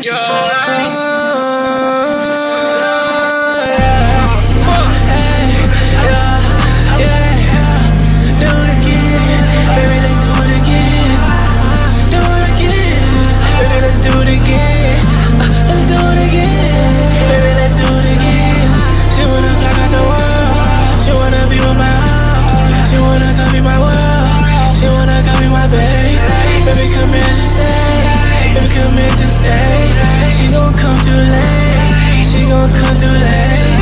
Yo, come through late. She gon' come through late.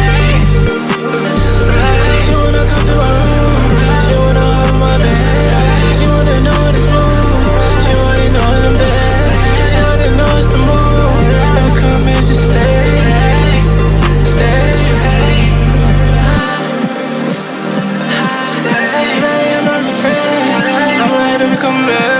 She wanna come through my room. She wanna my She wanna know know know it's the come just stay. Stay. I'm not I'm like, baby, come back.